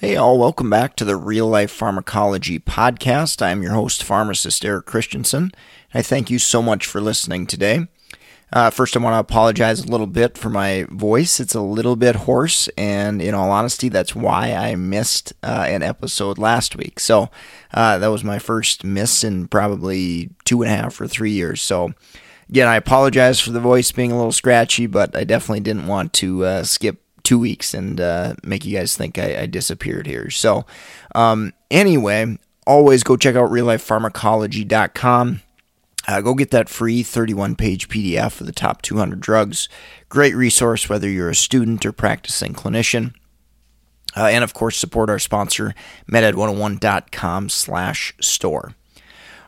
Hey, all, welcome back to the Real Life Pharmacology Podcast. I'm your host, pharmacist Eric Christensen. I thank you so much for listening today. Uh, first, I want to apologize a little bit for my voice. It's a little bit hoarse, and in all honesty, that's why I missed uh, an episode last week. So, uh, that was my first miss in probably two and a half or three years. So, again, I apologize for the voice being a little scratchy, but I definitely didn't want to uh, skip two weeks and uh, make you guys think I, I disappeared here. So, um, anyway, always go check out reallifepharmacology.com. Uh, go get that free 31 page PDF of the top 200 drugs. Great resource whether you're a student or practicing clinician. Uh, and of course, support our sponsor, meded101.com slash store.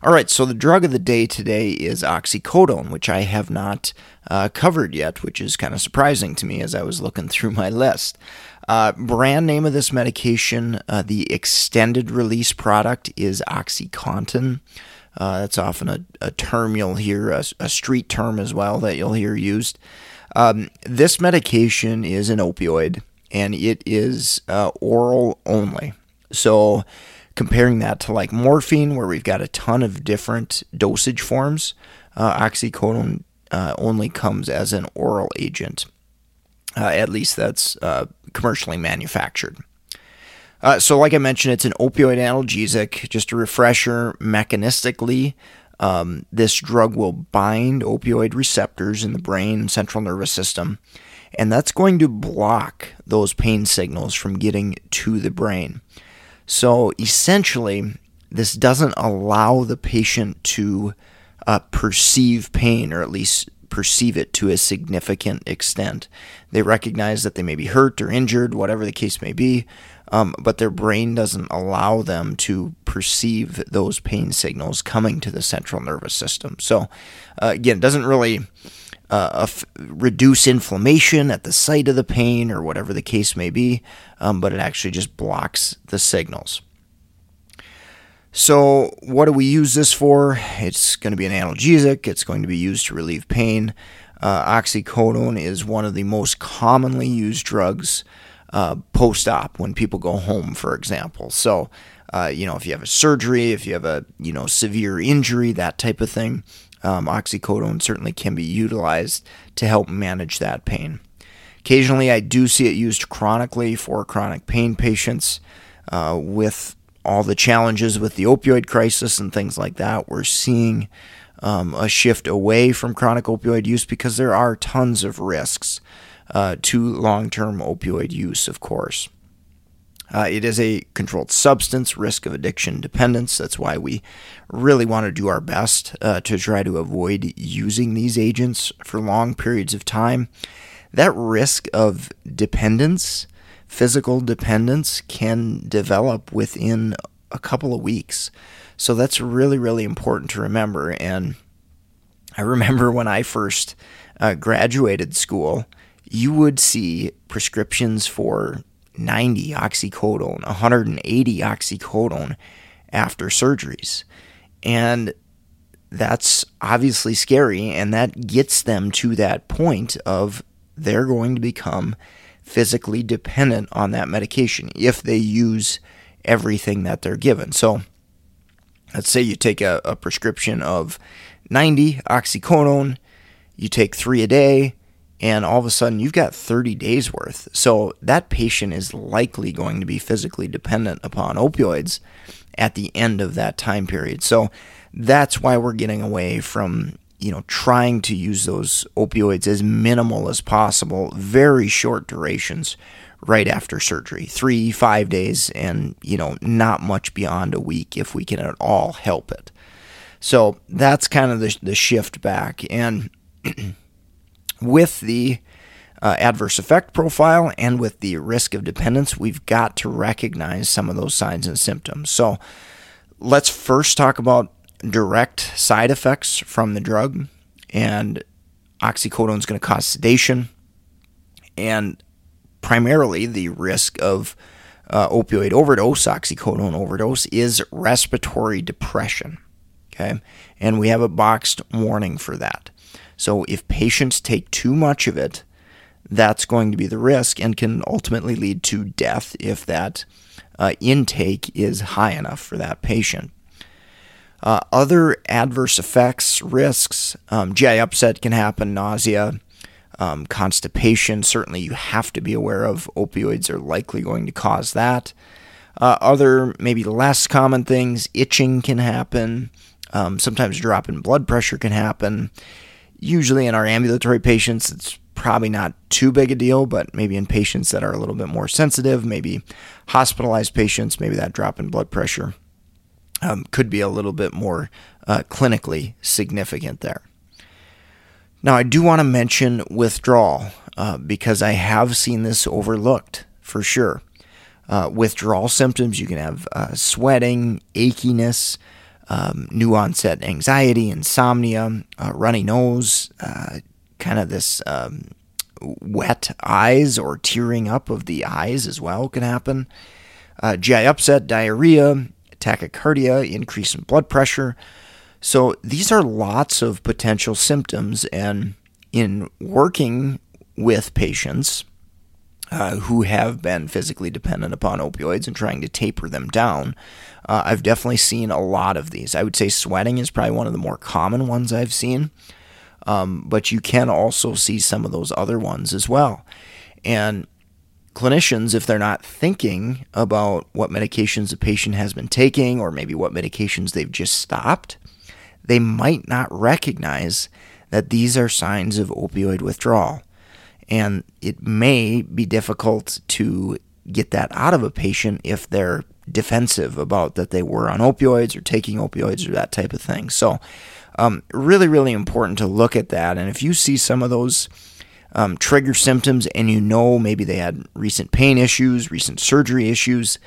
All right, so the drug of the day today is oxycodone, which I have not uh, covered yet, which is kind of surprising to me as I was looking through my list. Uh, brand name of this medication, uh, the extended release product is OxyContin. Uh, that's often a, a, term you'll hear, a, a, street term as well that you'll hear used. Um, this medication is an opioid and it is uh, oral only. So, comparing that to like morphine, where we've got a ton of different dosage forms, uh, oxycodone uh, only comes as an oral agent. Uh, at least that's uh, commercially manufactured. Uh, so, like I mentioned, it's an opioid analgesic. Just a refresher, mechanistically, um, this drug will bind opioid receptors in the brain and central nervous system, and that's going to block those pain signals from getting to the brain. So essentially, this doesn't allow the patient to uh, perceive pain, or at least perceive it to a significant extent. They recognize that they may be hurt or injured, whatever the case may be, um, but their brain doesn't allow them to perceive those pain signals coming to the central nervous system. So, uh, again, it doesn't really uh, reduce inflammation at the site of the pain or whatever the case may be, um, but it actually just blocks the signals. So, what do we use this for? It's going to be an analgesic, it's going to be used to relieve pain. Uh, oxycodone is one of the most commonly used drugs uh, post op when people go home, for example. So, uh, you know, if you have a surgery, if you have a you know severe injury, that type of thing, um, oxycodone certainly can be utilized to help manage that pain. Occasionally, I do see it used chronically for chronic pain patients uh, with all the challenges with the opioid crisis and things like that. We're seeing um, a shift away from chronic opioid use because there are tons of risks uh, to long term opioid use, of course. Uh, it is a controlled substance, risk of addiction dependence. That's why we really want to do our best uh, to try to avoid using these agents for long periods of time. That risk of dependence, physical dependence, can develop within a couple of weeks. So that's really, really important to remember. And I remember when I first uh, graduated school, you would see prescriptions for 90 oxycodone, 180 oxycodone after surgeries. And that's obviously scary, and that gets them to that point of they're going to become physically dependent on that medication if they use everything that they're given. So, let's say you take a, a prescription of 90 oxycodone, you take three a day, and all of a sudden you've got 30 days worth. So that patient is likely going to be physically dependent upon opioids at the end of that time period. So that's why we're getting away from you know trying to use those opioids as minimal as possible, very short durations right after surgery, 3 5 days and you know not much beyond a week if we can at all help it. So that's kind of the the shift back and with the uh, adverse effect profile and with the risk of dependence, we've got to recognize some of those signs and symptoms. So let's first talk about direct side effects from the drug. And oxycodone is going to cause sedation and primarily the risk of uh, opioid overdose, oxycodone overdose, is respiratory depression. Okay. And we have a boxed warning for that. So if patients take too much of it, that's going to be the risk and can ultimately lead to death if that uh, intake is high enough for that patient. Uh, other adverse effects, risks, um, GI upset can happen, nausea, um, constipation. Certainly, you have to be aware of opioids are likely going to cause that. Uh, other, maybe less common things, itching can happen. Um, sometimes drop in blood pressure can happen. Usually, in our ambulatory patients, it's probably not too big a deal, but maybe in patients that are a little bit more sensitive, maybe hospitalized patients, maybe that drop in blood pressure um, could be a little bit more uh, clinically significant there. Now, I do want to mention withdrawal uh, because I have seen this overlooked for sure. Uh, withdrawal symptoms, you can have uh, sweating, achiness, um, new onset anxiety, insomnia, uh, runny nose, uh, kind of this um, wet eyes or tearing up of the eyes as well can happen. Uh, GI upset, diarrhea, tachycardia, increase in blood pressure. So these are lots of potential symptoms, and in working with patients uh, who have been physically dependent upon opioids and trying to taper them down, uh, I've definitely seen a lot of these. I would say sweating is probably one of the more common ones I've seen. Um, but you can also see some of those other ones as well. And clinicians, if they're not thinking about what medications a patient has been taking or maybe what medications they've just stopped, they might not recognize that these are signs of opioid withdrawal. And it may be difficult to get that out of a patient if they're defensive about that they were on opioids or taking opioids or that type of thing. So, um, really, really important to look at that. And if you see some of those um, trigger symptoms and you know maybe they had recent pain issues, recent surgery issues,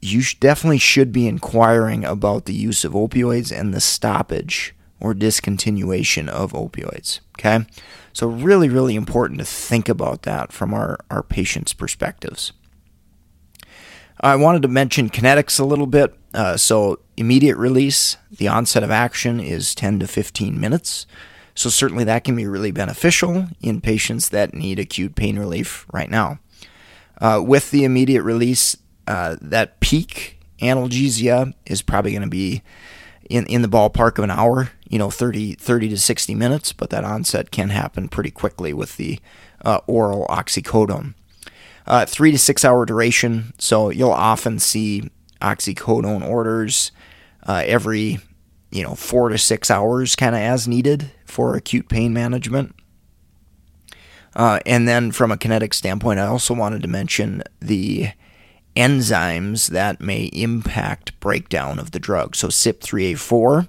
you definitely should be inquiring about the use of opioids and the stoppage or discontinuation of opioids. Okay? So, really, really important to think about that from our, our patients' perspectives. I wanted to mention kinetics a little bit. Uh, so, immediate release, the onset of action is 10 to 15 minutes. So, certainly that can be really beneficial in patients that need acute pain relief right now. Uh, with the immediate release, uh, that peak analgesia is probably going to be in, in the ballpark of an hour, you know, 30, 30 to 60 minutes, but that onset can happen pretty quickly with the uh, oral oxycodone. Uh, three to six hour duration. So you'll often see oxycodone orders uh, every, you know, four to six hours, kind of as needed for acute pain management. Uh, and then from a kinetic standpoint, I also wanted to mention the enzymes that may impact breakdown of the drug. So CYP3A4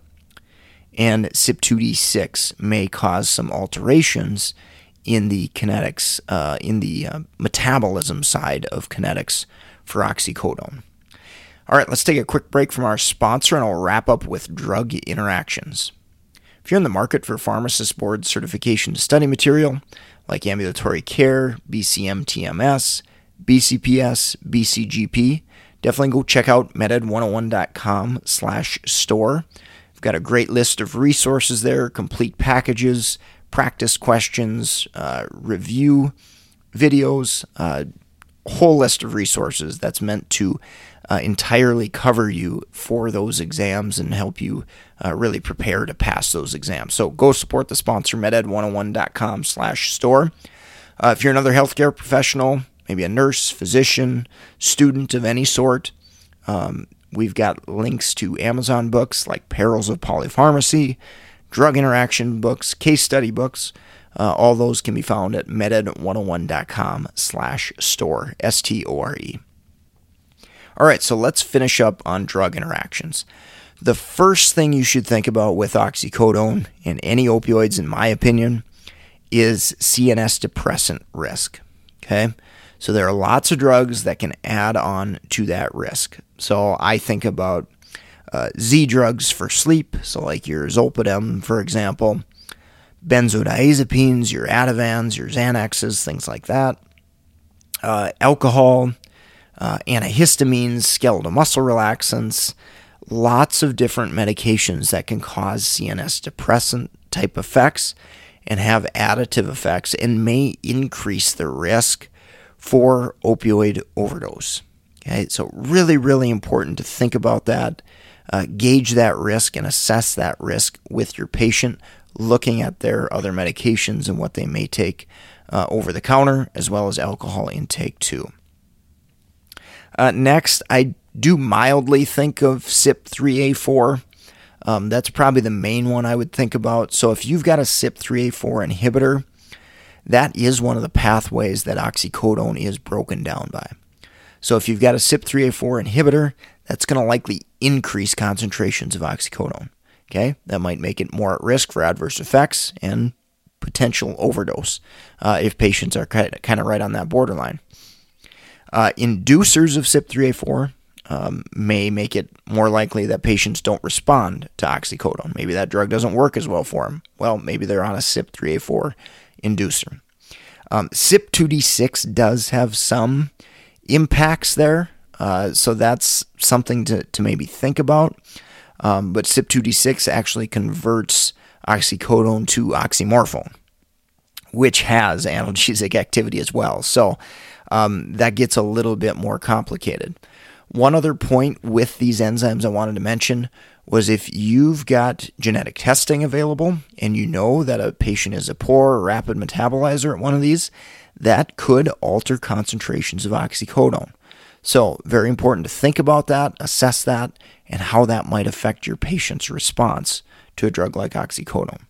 and CYP2D6 may cause some alterations in the kinetics, uh, in the uh, metabolism side of kinetics for oxycodone. All right, let's take a quick break from our sponsor and I'll wrap up with drug interactions. If you're in the market for pharmacist board certification study material like ambulatory care, BCM TMS, BCPS, BCGP, definitely go check out meded101.com slash store. We've got a great list of resources there, complete packages, practice questions, uh, review videos, uh, whole list of resources that's meant to uh, entirely cover you for those exams and help you uh, really prepare to pass those exams. So go support the sponsor, meded101.com slash store. Uh, if you're another healthcare professional, maybe a nurse, physician, student of any sort, um, we've got links to Amazon books like Perils of Polypharmacy, drug interaction books, case study books. Uh, all those can be found at meded101.com slash store, S-T-O-R-E. All right, so let's finish up on drug interactions. The first thing you should think about with oxycodone and any opioids, in my opinion, is CNS depressant risk. Okay, so there are lots of drugs that can add on to that risk. So I think about uh, Z drugs for sleep, so like your Zolpidem, for example, benzodiazepines, your Ativans, your Xanaxes, things like that, uh, alcohol, uh, antihistamines, skeletal muscle relaxants, lots of different medications that can cause CNS depressant type effects. and have additive effects and may increase the risk for opioid overdose. Okay, so really, really important to think about that, uh, gauge that risk, and assess that risk with your patient, looking at their other medications and what they may take uh, over the counter, as well as alcohol intake too. Uh, next, I do mildly think of CYP3A4. Um, that's probably the main one I would think about. So if you've got a CYP3A4 inhibitor, that is one of the pathways that oxycodone is broken down by. So if you've got a CYP3A4 inhibitor, that's going to likely increase concentrations of oxycodone. Okay, that might make it more at risk for adverse effects and potential overdose uh, if patients are kind of right on that borderline. Uh, inducers of CYP3A4 um, may make it more likely that patients don't respond to oxycodone. Maybe that drug doesn't work as well for them. Well, maybe they're on a CYP3A4 inducer. Um, CYP2D6 does have some impacts there, uh, so that's something to, to maybe think about. Um, but CYP2D6 actually converts oxycodone to oxymorphone, which has analgesic activity as well. So um, that gets a little bit more complicated. One other point with these enzymes I wanted to mention was if you've got genetic testing available and you know that a patient is a poor or rapid metabolizer at one of these, that could alter concentrations of oxycodone. So, very important to think about that, assess that, and how that might affect your patient's response to a drug like oxycodone.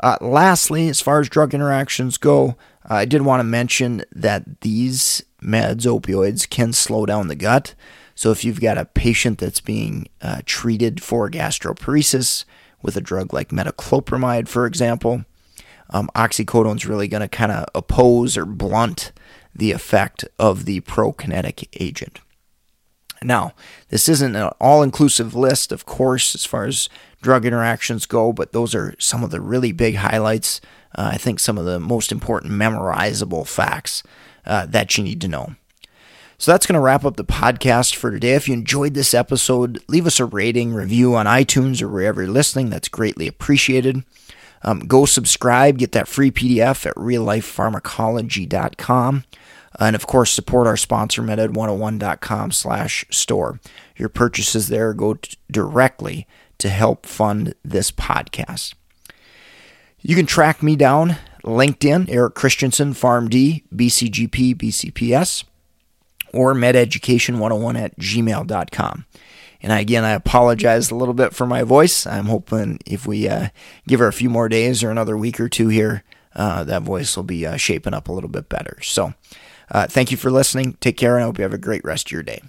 Uh, lastly, as far as drug interactions go, I did want to mention that these meds, opioids, can slow down the gut. So if you've got a patient that's being uh, treated for gastroparesis with a drug like metoclopramide, for example, um, oxycodone is really going to kind of oppose or blunt the effect of the prokinetic agent. Now, this isn't an all inclusive list, of course, as far as drug interactions go, but those are some of the really big highlights. Uh, I think some of the most important memorizable facts uh, that you need to know. So that's going to wrap up the podcast for today. If you enjoyed this episode, leave us a rating, review on iTunes or wherever you're listening. That's greatly appreciated. Um, go subscribe, get that free PDF at reallifepharmacology.com. And of course, support our sponsor, meded101.com slash store. Your purchases there go t- directly to help fund this podcast. You can track me down LinkedIn, Eric Christensen, PharmD, BCGP, BCPS, or mededucation101 at gmail.com. And again, I apologize a little bit for my voice. I'm hoping if we uh, give her a few more days or another week or two here, uh, that voice will be uh, shaping up a little bit better. So, uh, thank you for listening. Take care, and I hope you have a great rest of your day.